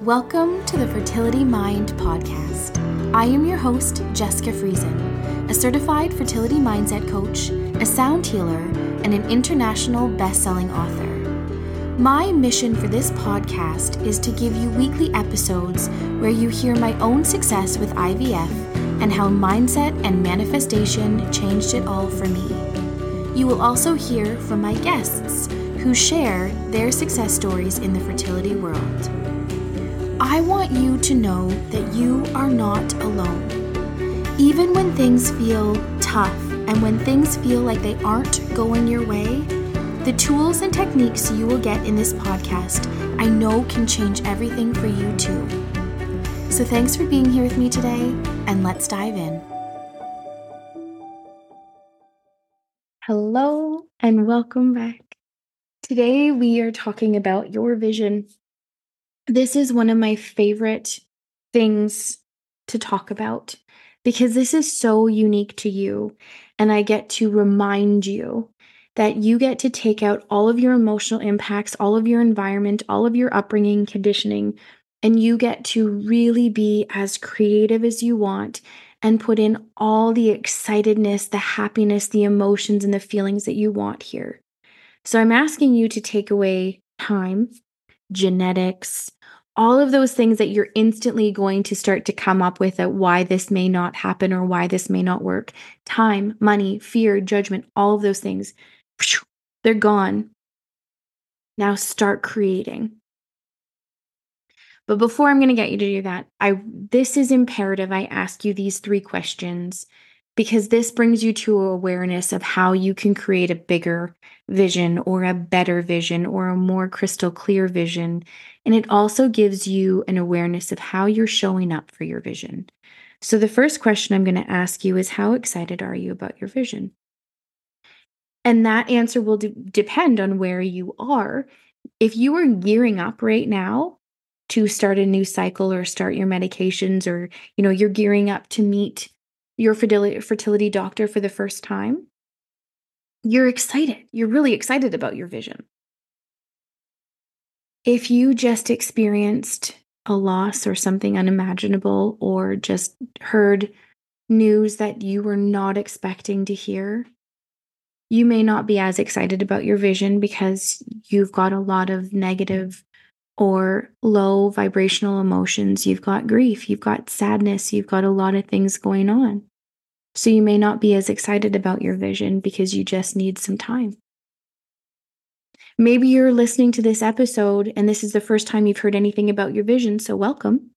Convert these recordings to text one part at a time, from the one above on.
Welcome to the Fertility Mind podcast. I am your host, Jessica Friesen, a certified fertility mindset coach, a sound healer, and an international best-selling author. My mission for this podcast is to give you weekly episodes where you hear my own success with IVF and how mindset and manifestation changed it all for me. You will also hear from my guests who share their success stories in the fertility world. I want you to know that you are not alone. Even when things feel tough and when things feel like they aren't going your way, the tools and techniques you will get in this podcast I know can change everything for you too. So thanks for being here with me today, and let's dive in. Hello, and welcome back. Today we are talking about your vision. This is one of my favorite things to talk about because this is so unique to you, and I get to remind you that you get to take out all of your emotional impacts, all of your environment, all of your upbringing, conditioning, and you get to really be as creative as you want and put in all the excitedness, the happiness, the emotions, and the feelings that you want here. So I'm asking you to take away time, genetics, all of those things that you're instantly going to start to come up with at why this may not happen or why this may not work. Time, money, fear, judgment, all of those things. They're gone. Now start creating. But before I'm going to get you to do that, I this is imperative I ask you these three questions because this brings you to awareness of how you can create a bigger vision or a better vision or a more crystal clear vision and it also gives you an awareness of how you're showing up for your vision. So the first question I'm going to ask you is how excited are you about your vision? And that answer will de- depend on where you are. If you are gearing up right now to start a new cycle or start your medications or you know you're gearing up to meet your fertility doctor for the first time, you're excited. You're really excited about your vision. If you just experienced a loss or something unimaginable or just heard news that you were not expecting to hear, you may not be as excited about your vision because you've got a lot of negative or low vibrational emotions. You've got grief, you've got sadness, you've got a lot of things going on. So you may not be as excited about your vision because you just need some time. Maybe you're listening to this episode and this is the first time you've heard anything about your vision, so welcome.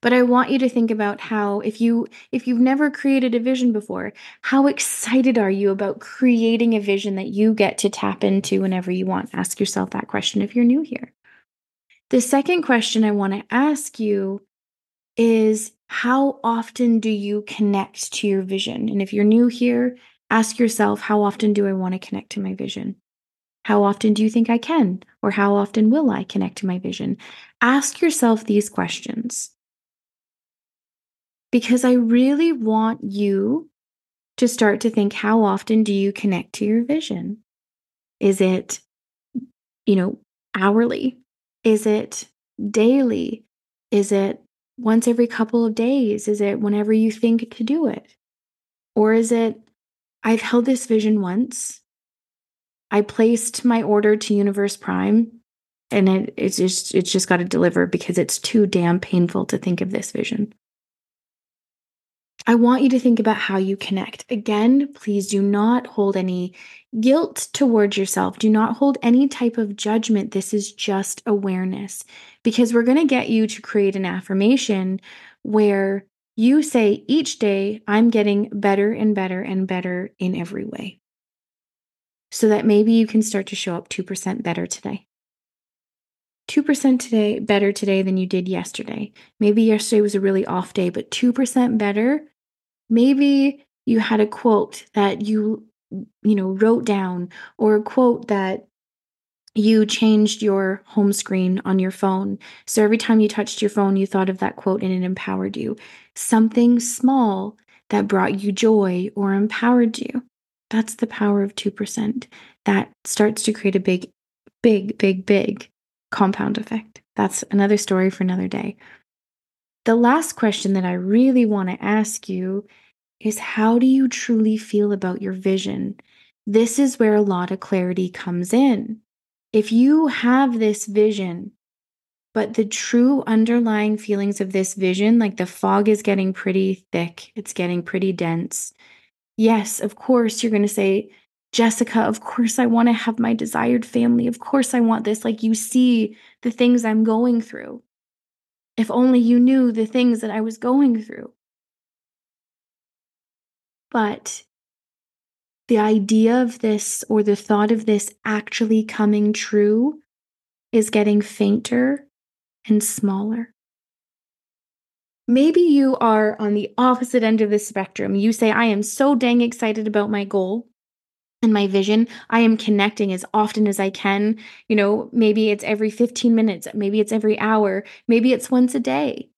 But I want you to think about how if you if you've never created a vision before, how excited are you about creating a vision that you get to tap into whenever you want? Ask yourself that question if you're new here. The second question I want to ask you is how often do you connect to your vision? And if you're new here, ask yourself how often do I want to connect to my vision? How often do you think I can? Or how often will I connect to my vision? Ask yourself these questions because I really want you to start to think how often do you connect to your vision? Is it, you know, hourly? Is it daily? Is it once every couple of days? Is it whenever you think to do it? Or is it, I've held this vision once. I placed my order to Universe Prime and it, it's just it's just got to deliver because it's too damn painful to think of this vision. I want you to think about how you connect. Again, please do not hold any guilt towards yourself. Do not hold any type of judgment. This is just awareness because we're going to get you to create an affirmation where you say each day, I'm getting better and better and better in every way. So that maybe you can start to show up 2% better today. 2% today better today than you did yesterday. Maybe yesterday was a really off day, but 2% better Maybe you had a quote that you you know wrote down or a quote that you changed your home screen on your phone. So every time you touched your phone, you thought of that quote and it empowered you. Something small that brought you joy or empowered you. That's the power of 2%. That starts to create a big, big, big, big compound effect. That's another story for another day. The last question that I really want to ask you is how do you truly feel about your vision? This is where a lot of clarity comes in. If you have this vision, but the true underlying feelings of this vision, like the fog is getting pretty thick, it's getting pretty dense. Yes, of course, you're going to say, Jessica, of course, I want to have my desired family. Of course, I want this. Like, you see the things I'm going through. If only you knew the things that I was going through. But the idea of this or the thought of this actually coming true is getting fainter and smaller. Maybe you are on the opposite end of the spectrum. You say, I am so dang excited about my goal and my vision. I am connecting as often as I can. You know, maybe it's every 15 minutes, maybe it's every hour, maybe it's once a day.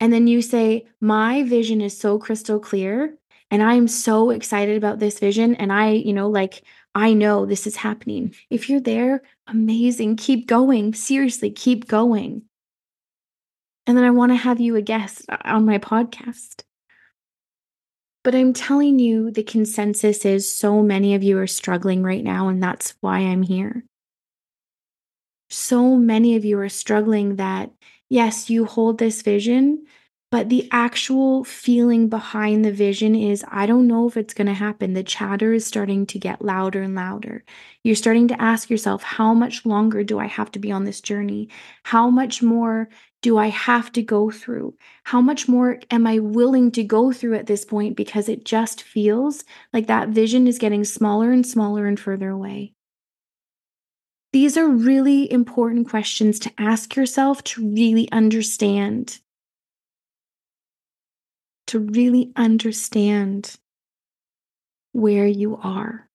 And then you say, My vision is so crystal clear, and I'm so excited about this vision. And I, you know, like, I know this is happening. If you're there, amazing. Keep going. Seriously, keep going. And then I want to have you a guest uh, on my podcast. But I'm telling you, the consensus is so many of you are struggling right now, and that's why I'm here. So many of you are struggling that, yes, you hold this vision, but the actual feeling behind the vision is I don't know if it's going to happen. The chatter is starting to get louder and louder. You're starting to ask yourself, how much longer do I have to be on this journey? How much more do I have to go through? How much more am I willing to go through at this point? Because it just feels like that vision is getting smaller and smaller and further away. These are really important questions to ask yourself to really understand to really understand where you are.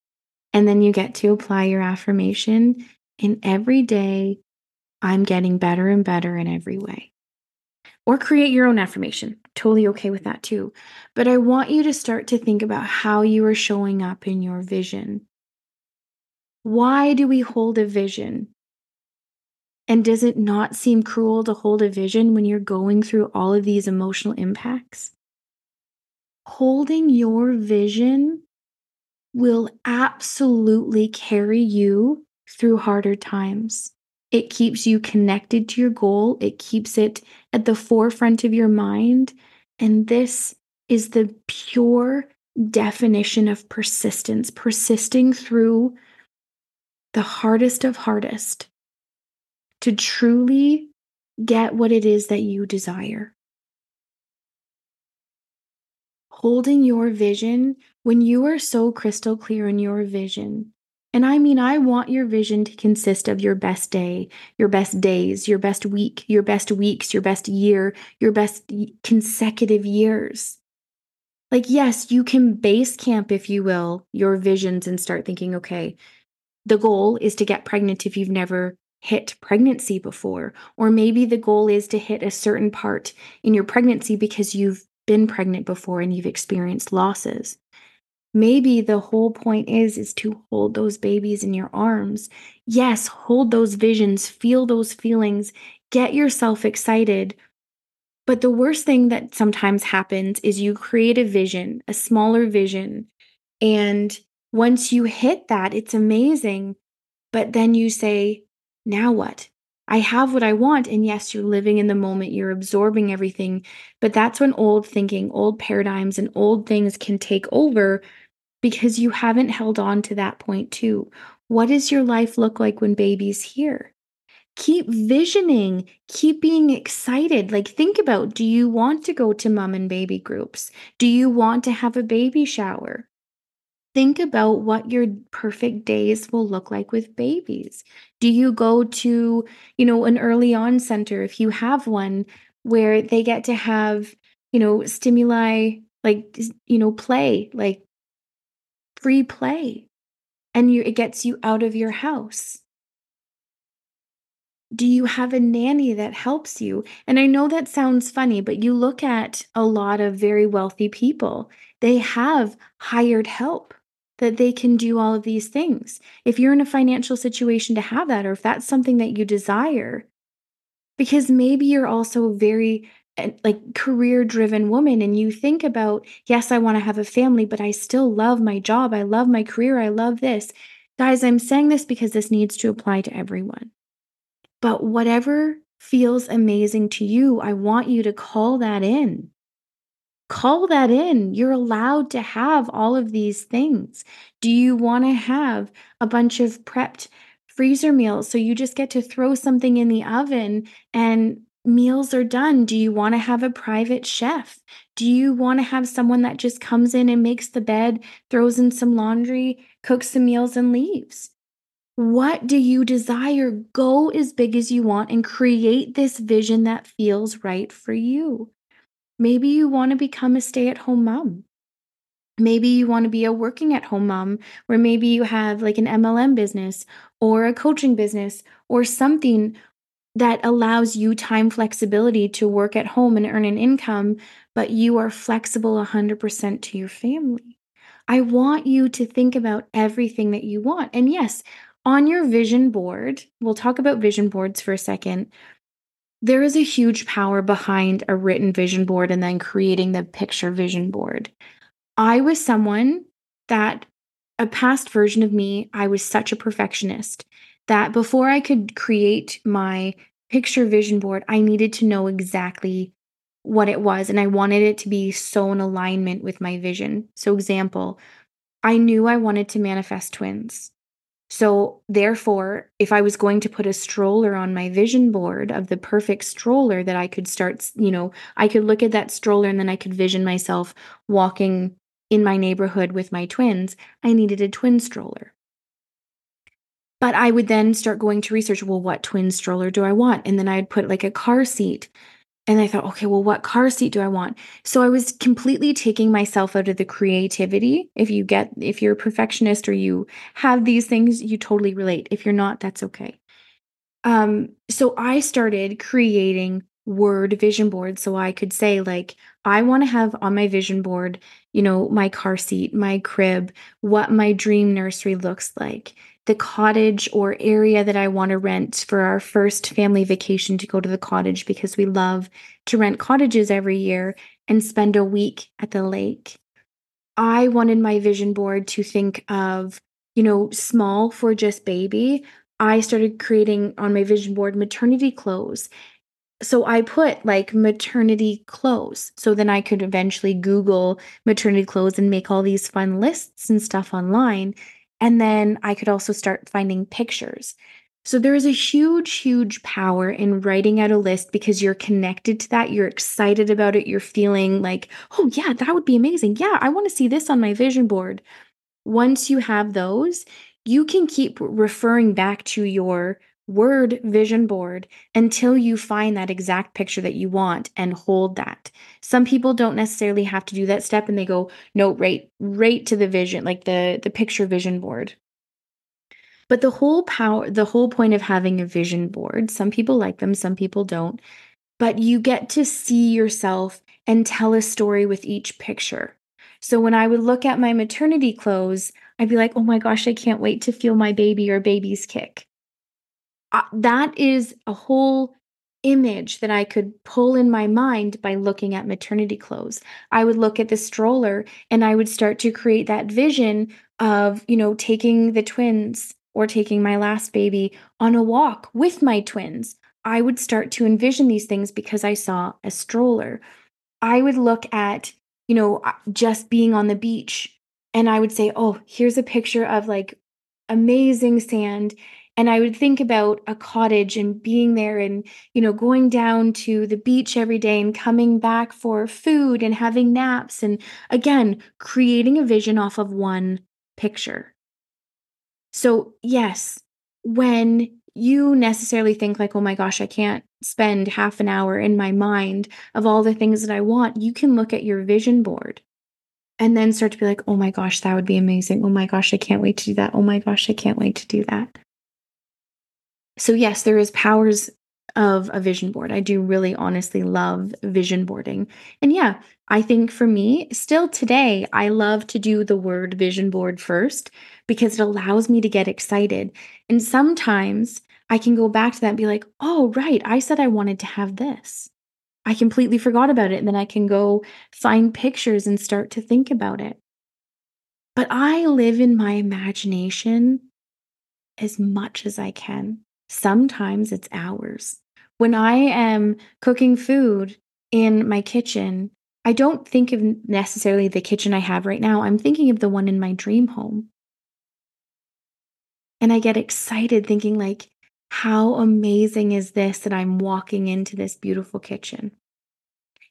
And then you get to apply your affirmation in every day. I'm getting better and better in every way. Or create your own affirmation. Totally okay with that too. But I want you to start to think about how you are showing up in your vision. Why do we hold a vision? And does it not seem cruel to hold a vision when you're going through all of these emotional impacts? holding your vision will absolutely carry you through harder times. It keeps you connected to your goal, it keeps it at the forefront of your mind. And this is the pure definition of persistence, persisting through the hardest of hardest to truly get what it is that you desire holding your vision when you are so crystal clear in your vision. And I mean, I want your vision to consist of your best day, your best days, your best week, your best weeks, your best year, your best consecutive years. Like, yes, you can base camp, if you will, your visions and start thinking, okay, the goal is to get pregnant if you've never hit pregnancy before. Or maybe the goal is to hit a certain part in your pregnancy because you've been pregnant before and you've experienced losses. Maybe the whole point is is to hold those babies in your arms. Yes, hold those visions, feel those feelings, get yourself excited. But the worst thing that sometimes happens is you create a vision, a smaller vision, and once you hit that, it's amazing. But then you say, now what? I have what I want. And yes, you're living in the moment, you're absorbing everything. But that's when old thinking, old paradigms, and old things can take over because you haven't held on to that point too. What does your life look like when baby's here? Keep visioning, keep being excited. Like, think about do you want to go to mom and baby groups? Do you want to have a baby shower? think about what your perfect days will look like with babies. Do you go to, you know, an early on center if you have one where they get to have, you know, stimuli like you know, play, like free play. And you it gets you out of your house. Do you have a nanny that helps you? And I know that sounds funny, but you look at a lot of very wealthy people, they have hired help that they can do all of these things. If you're in a financial situation to have that, or if that's something that you desire, because maybe you're also very like career driven woman and you think about, yes, I want to have a family, but I still love my job. I love my career. I love this. Guys, I'm saying this because this needs to apply to everyone. But whatever feels amazing to you, I want you to call that in call that in. You're allowed to have all of these things. Do you want to have a bunch of prepped freezer meals so you just get to throw something in the oven and meals are done? Do you want to have a private chef? Do you want to have someone that just comes in and makes the bed, throws in some laundry, cooks some meals, and leaves? What do you desire? Go as big as you want and create this vision that feels right for you. Maybe you want to become a stay at home mom. Maybe you want to be a working at home mom, where maybe you have like an MLM business or a coaching business or something that allows you time flexibility to work at home and earn an income, but you are flexible 100% to your family. I want you to think about everything that you want. And yes, on your vision board, we'll talk about vision boards for a second. There is a huge power behind a written vision board and then creating the picture vision board. I was someone that a past version of me, I was such a perfectionist that before I could create my picture vision board, I needed to know exactly what it was and I wanted it to be so in alignment with my vision. So, example, I knew I wanted to manifest twins. So, therefore, if I was going to put a stroller on my vision board of the perfect stroller that I could start, you know, I could look at that stroller and then I could vision myself walking in my neighborhood with my twins, I needed a twin stroller. But I would then start going to research well, what twin stroller do I want? And then I'd put like a car seat and I thought, okay, well, what car seat do I want? So I was completely taking myself out of the creativity. If you get, if you're a perfectionist or you have these things, you totally relate. If you're not, that's okay. Um, so I started creating word vision boards so I could say, like, I want to have on my vision board, you know, my car seat, my crib, what my dream nursery looks like the cottage or area that I want to rent for our first family vacation to go to the cottage because we love to rent cottages every year and spend a week at the lake. I wanted my vision board to think of, you know, small for just baby. I started creating on my vision board maternity clothes. So I put like maternity clothes. So then I could eventually Google maternity clothes and make all these fun lists and stuff online and then I could also start finding pictures. So there is a huge, huge power in writing out a list because you're connected to that. You're excited about it. You're feeling like, oh, yeah, that would be amazing. Yeah, I want to see this on my vision board. Once you have those, you can keep referring back to your word vision board until you find that exact picture that you want and hold that. Some people don't necessarily have to do that step and they go no right right to the vision like the the picture vision board. But the whole power the whole point of having a vision board, some people like them, some people don't, but you get to see yourself and tell a story with each picture. So when I would look at my maternity clothes, I'd be like, "Oh my gosh, I can't wait to feel my baby or baby's kick." That is a whole image that I could pull in my mind by looking at maternity clothes. I would look at the stroller and I would start to create that vision of, you know, taking the twins or taking my last baby on a walk with my twins. I would start to envision these things because I saw a stroller. I would look at, you know, uh, just being on the beach and I would say, "Oh, here's a picture of like amazing sand and I would think about a cottage and being there and, you know, going down to the beach every day and coming back for food and having naps. And again, creating a vision off of one picture. So, yes, when you necessarily think, like, oh my gosh, I can't spend half an hour in my mind of all the things that I want, you can look at your vision board and then start to be like, oh my gosh, that would be amazing. Oh my gosh, I can't wait to do that. Oh my gosh, I can't wait to do that. So, yes, there is powers of a vision board. I do really honestly love vision boarding. And yeah, I think for me, still today, I love to do the word vision board first because it allows me to get excited. And sometimes I can go back to that and be like, oh, right, I said I wanted to have this. I completely forgot about it. And then I can go find pictures and start to think about it. But I live in my imagination as much as I can. Sometimes it's hours. When I am cooking food in my kitchen, I don't think of necessarily the kitchen I have right now. I'm thinking of the one in my dream home. And I get excited thinking, like, how amazing is this that I'm walking into this beautiful kitchen?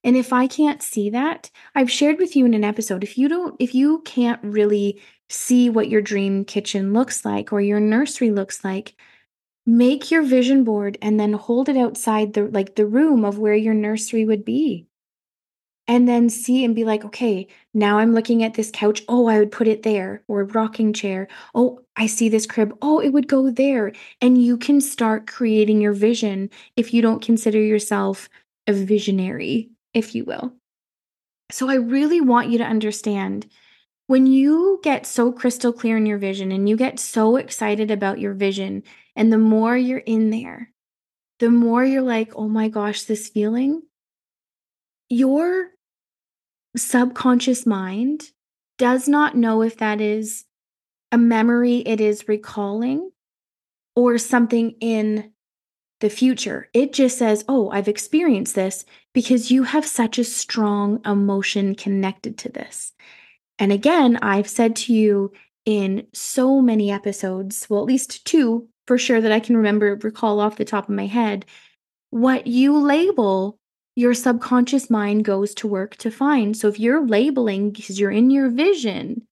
And if I can't see that, I've shared with you in an episode, if you don't, if you can't really see what your dream kitchen looks like or your nursery looks like, make your vision board and then hold it outside the like the room of where your nursery would be and then see and be like, okay, now I'm looking at this couch. Oh, I would put it there, or rocking chair. Oh, I see this crib. Oh, it would go there. And you can start creating your vision if you don't consider yourself a visionary, if you will. So I really want you to understand when you get so crystal clear in your vision and you get so excited about your vision, and the more you're in there, the more you're like, oh my gosh, this feeling, your subconscious mind does not know if that is a memory it is recalling or something in the future. It just says, Oh, I've experienced this because you have such a strong emotion connected to this. And again, I've said to you in so many episodes, well, at least two for sure that I can remember, recall off the top of my head, what you label your subconscious mind goes to work to find. So if you're labeling because you're in your vision,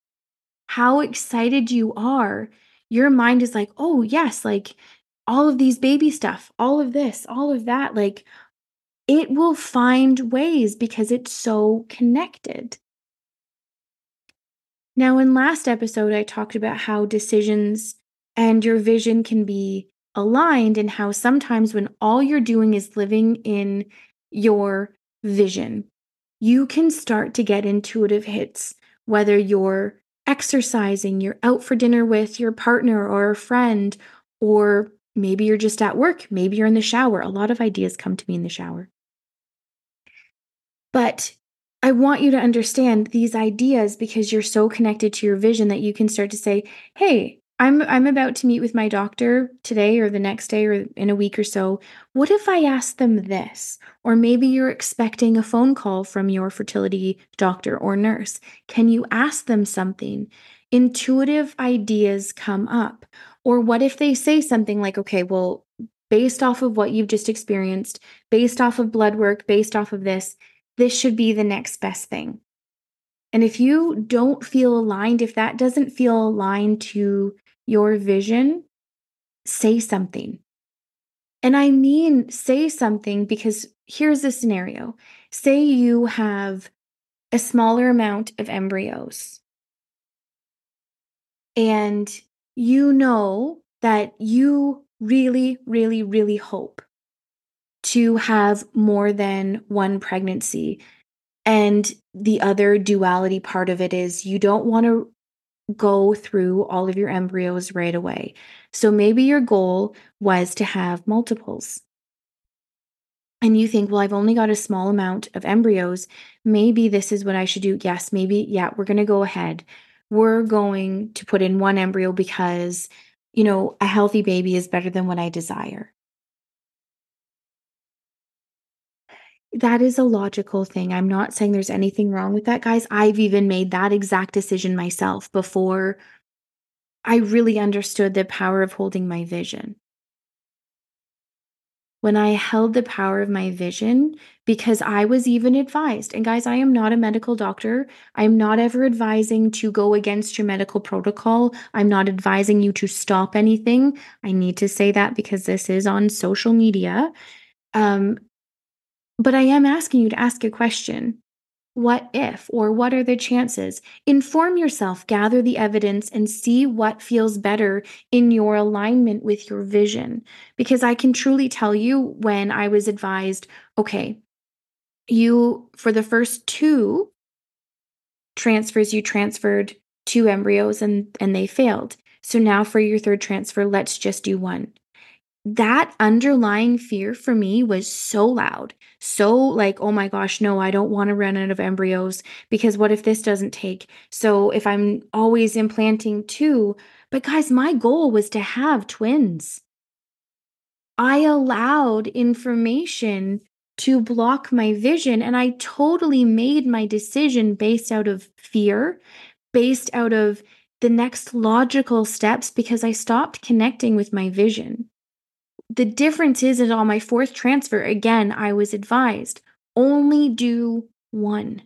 how excited you are, your mind is like, oh, yes, like all of these baby stuff, all of this, all of that. Like it will find ways because it's so connected. Now, in last episode, I talked about how decisions and your vision can be aligned, and how sometimes when all you're doing is living in your vision, you can start to get intuitive hits, whether you're exercising, you're out for dinner with your partner or a friend, or maybe you're just at work, maybe you're in the shower. A lot of ideas come to me in the shower. But I want you to understand these ideas because you're so connected to your vision that you can start to say, hey, I'm I'm about to meet with my doctor today or the next day or in a week or so. What if I ask them this? Or maybe you're expecting a phone call from your fertility doctor or nurse. Can you ask them something? Intuitive ideas come up. Or what if they say something like, okay, well, based off of what you've just experienced, based off of blood work, based off of this, this should be the next best thing. And if you don't feel aligned, if that doesn't feel aligned to your vision, say something. And I mean, say something because here's the scenario say you have a smaller amount of embryos, and you know that you really, really, really hope to have more than one pregnancy. And the other duality part of it is you don't want to go through all of your embryos right away. So maybe your goal was to have multiples. And you think, well, I've only got a small amount of embryos. Maybe this is what I should do. Yes, maybe, yeah, we're going to go ahead. We're going to put in one embryo because, you know, a healthy baby is better than what I desire. That is a logical thing. I'm not saying there's anything wrong with that, guys. I've even made that exact decision myself before I really understood the power of holding my vision. When I held the power of my vision, because I was even advised, and guys, I am not a medical doctor. I'm not ever advising to go against your medical protocol. I'm not advising you to stop anything. I need to say that because this is on social media. Um, but I am asking you to ask a question. what if or what are the chances? Inform yourself, gather the evidence, and see what feels better in your alignment with your vision. Because I can truly tell you when I was advised, okay, you, for the first two transfers, you transferred two embryos and, and they failed. So now for your third transfer, let's just do one that underlying fear for me was so loud. So, like, oh my gosh, no, I don't want to run out of embryos because what if this doesn't take? So, if I'm always implanting two, but guys, my goal was to have twins. I allowed information to block my vision, and I totally made my decision based out of fear, based out of the next logical steps because I stopped connecting with my vision. The difference is, is on my fourth transfer, again, I was advised only do one.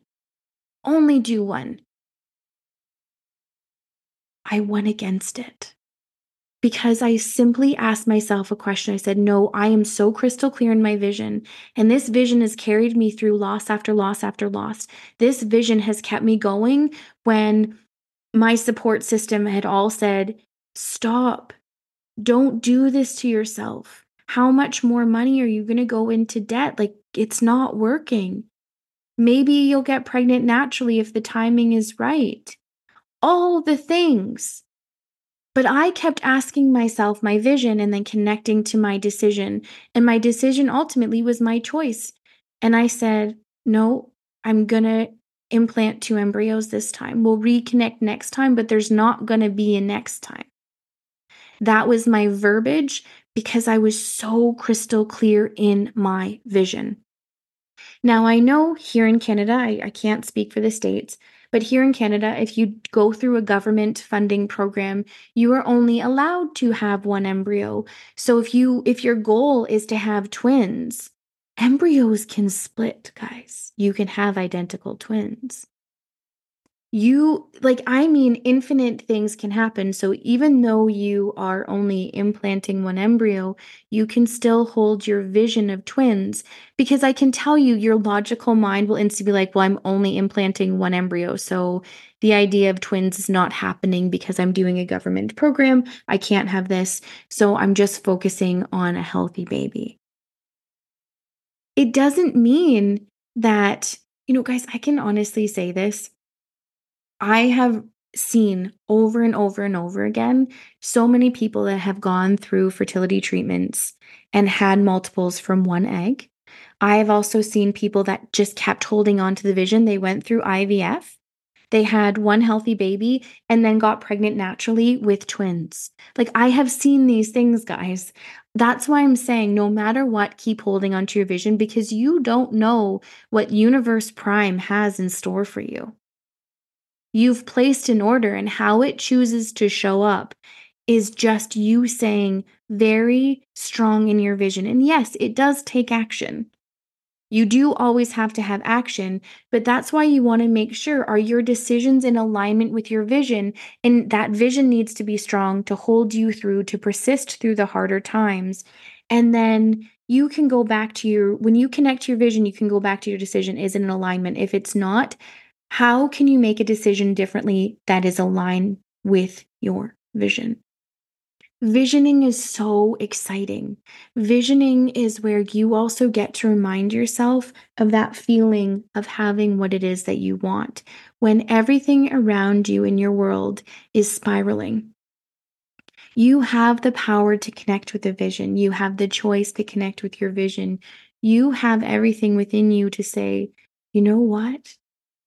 Only do one. I went against it because I simply asked myself a question. I said, No, I am so crystal clear in my vision. And this vision has carried me through loss after loss after loss. This vision has kept me going when my support system had all said, Stop. Don't do this to yourself. How much more money are you going to go into debt? Like, it's not working. Maybe you'll get pregnant naturally if the timing is right. All the things. But I kept asking myself my vision and then connecting to my decision. And my decision ultimately was my choice. And I said, no, I'm going to implant two embryos this time. We'll reconnect next time, but there's not going to be a next time. That was my verbiage because I was so crystal clear in my vision. Now, I know here in Canada, I, I, can't speak for the States, but here in Canada, if you go through a government funding program, you are only allowed to have one embryo. So if you if your goal is to have twins, embryos can split, guys. You can have identical twins you like i mean infinite things can happen. So even though you are only implanting one embryo you can still hold your vision of twins. Because i can tell you your logical mind will instantly be like well i'm only implanting one embryo. So the idea of twins is not happening because i'm doing a government program. I can't have this. So i'm just focusing on a healthy baby. It doesn't mean that you know guys i can honestly say this I have seen over and over and over again so many people that have gone through fertility treatments and had multiples from one egg. I have also seen people that just kept holding on to the vision. They went through IVF, they had one healthy baby, and then got pregnant naturally with twins. Like, I have seen these things, guys. That's why I'm saying no matter what, keep holding on to your vision because you don't know what Universe Prime has in store for you you've placed an order and how it chooses to show up is just you saying very strong in your vision. And yes, it does take action. You do always have to have action, but that's why you want to make sure are your decisions in alignment with your vision and that vision needs to be strong to hold you through to persist through the harder times. And then you can go back to your when you connect to your vision, you can go back to your decision is it in alignment. If it's not, how can you make a decision differently that is aligned with your vision? Visioning is so exciting. Visioning is where you also get to remind yourself of that feeling of having what it is that you want when everything around you in your world is spiraling. You have the power to connect with a vision. You have the choice to connect with your vision. You have everything within you to say, you know what?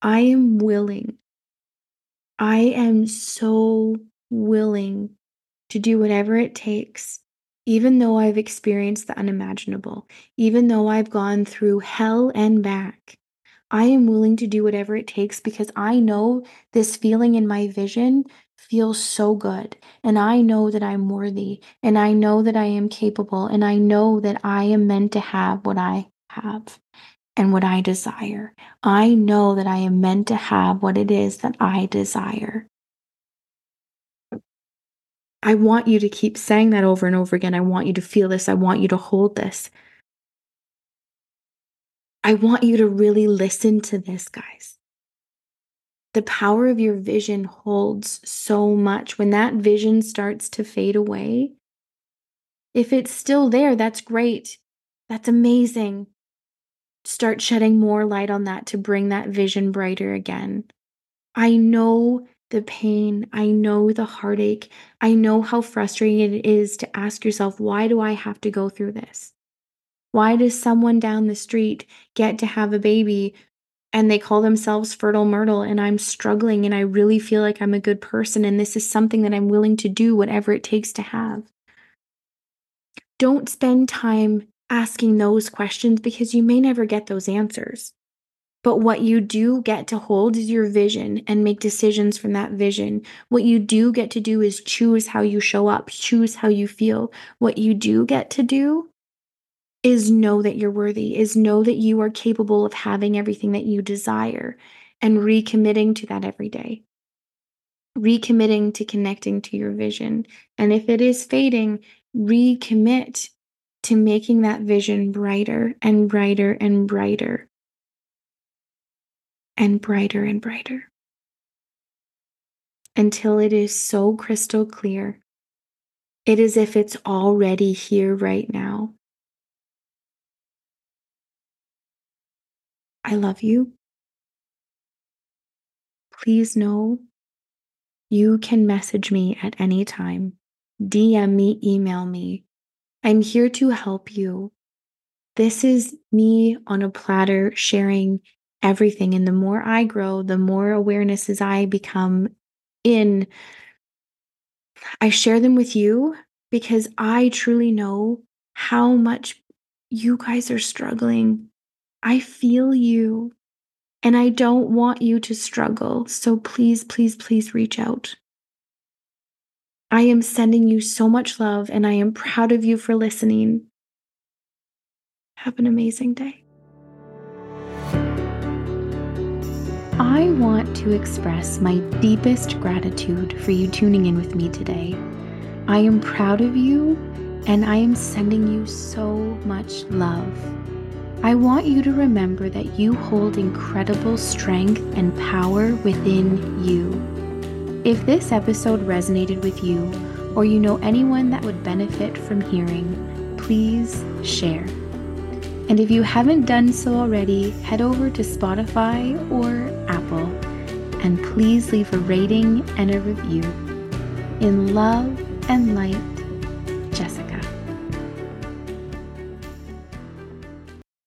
I am willing. I am so willing to do whatever it takes, even though I've experienced the unimaginable, even though I've gone through hell and back. I am willing to do whatever it takes because I know this feeling in my vision feels so good. And I know that I'm worthy. And I know that I am capable. And I know that I am meant to have what I have and what I desire. I know that I am meant to have what it is that I desire. I want you to keep saying that over and over again. I want you to feel this. I want you to hold this. I want you to really listen to this, guys. The power of your vision holds so much. When that vision starts to fade away, if it's still there, that's great. That's amazing. Start shedding more light on that to bring that vision brighter again. I know the pain. I know the heartache. I know how frustrating it is to ask yourself, why do I have to go through this? Why does someone down the street get to have a baby and they call themselves Fertile Myrtle and I'm struggling and I really feel like I'm a good person and this is something that I'm willing to do, whatever it takes to have? Don't spend time asking those questions because you may never get those answers. But what you do get to hold is your vision and make decisions from that vision. What you do get to do is choose how you show up, choose how you feel. What you do get to do is know that you're worthy, is know that you are capable of having everything that you desire and recommitting to that every day. Recommitting to connecting to your vision. And if it is fading, recommit to making that vision brighter and brighter and brighter and brighter and brighter until it is so crystal clear. It is if it's already here right now. I love you. Please know you can message me at any time, DM me, email me. I'm here to help you. This is me on a platter sharing everything. And the more I grow, the more awarenesses I become in, I share them with you because I truly know how much you guys are struggling. I feel you. And I don't want you to struggle. So please, please, please reach out. I am sending you so much love and I am proud of you for listening. Have an amazing day. I want to express my deepest gratitude for you tuning in with me today. I am proud of you and I am sending you so much love. I want you to remember that you hold incredible strength and power within you. If this episode resonated with you, or you know anyone that would benefit from hearing, please share. And if you haven't done so already, head over to Spotify or Apple and please leave a rating and a review. In love and light,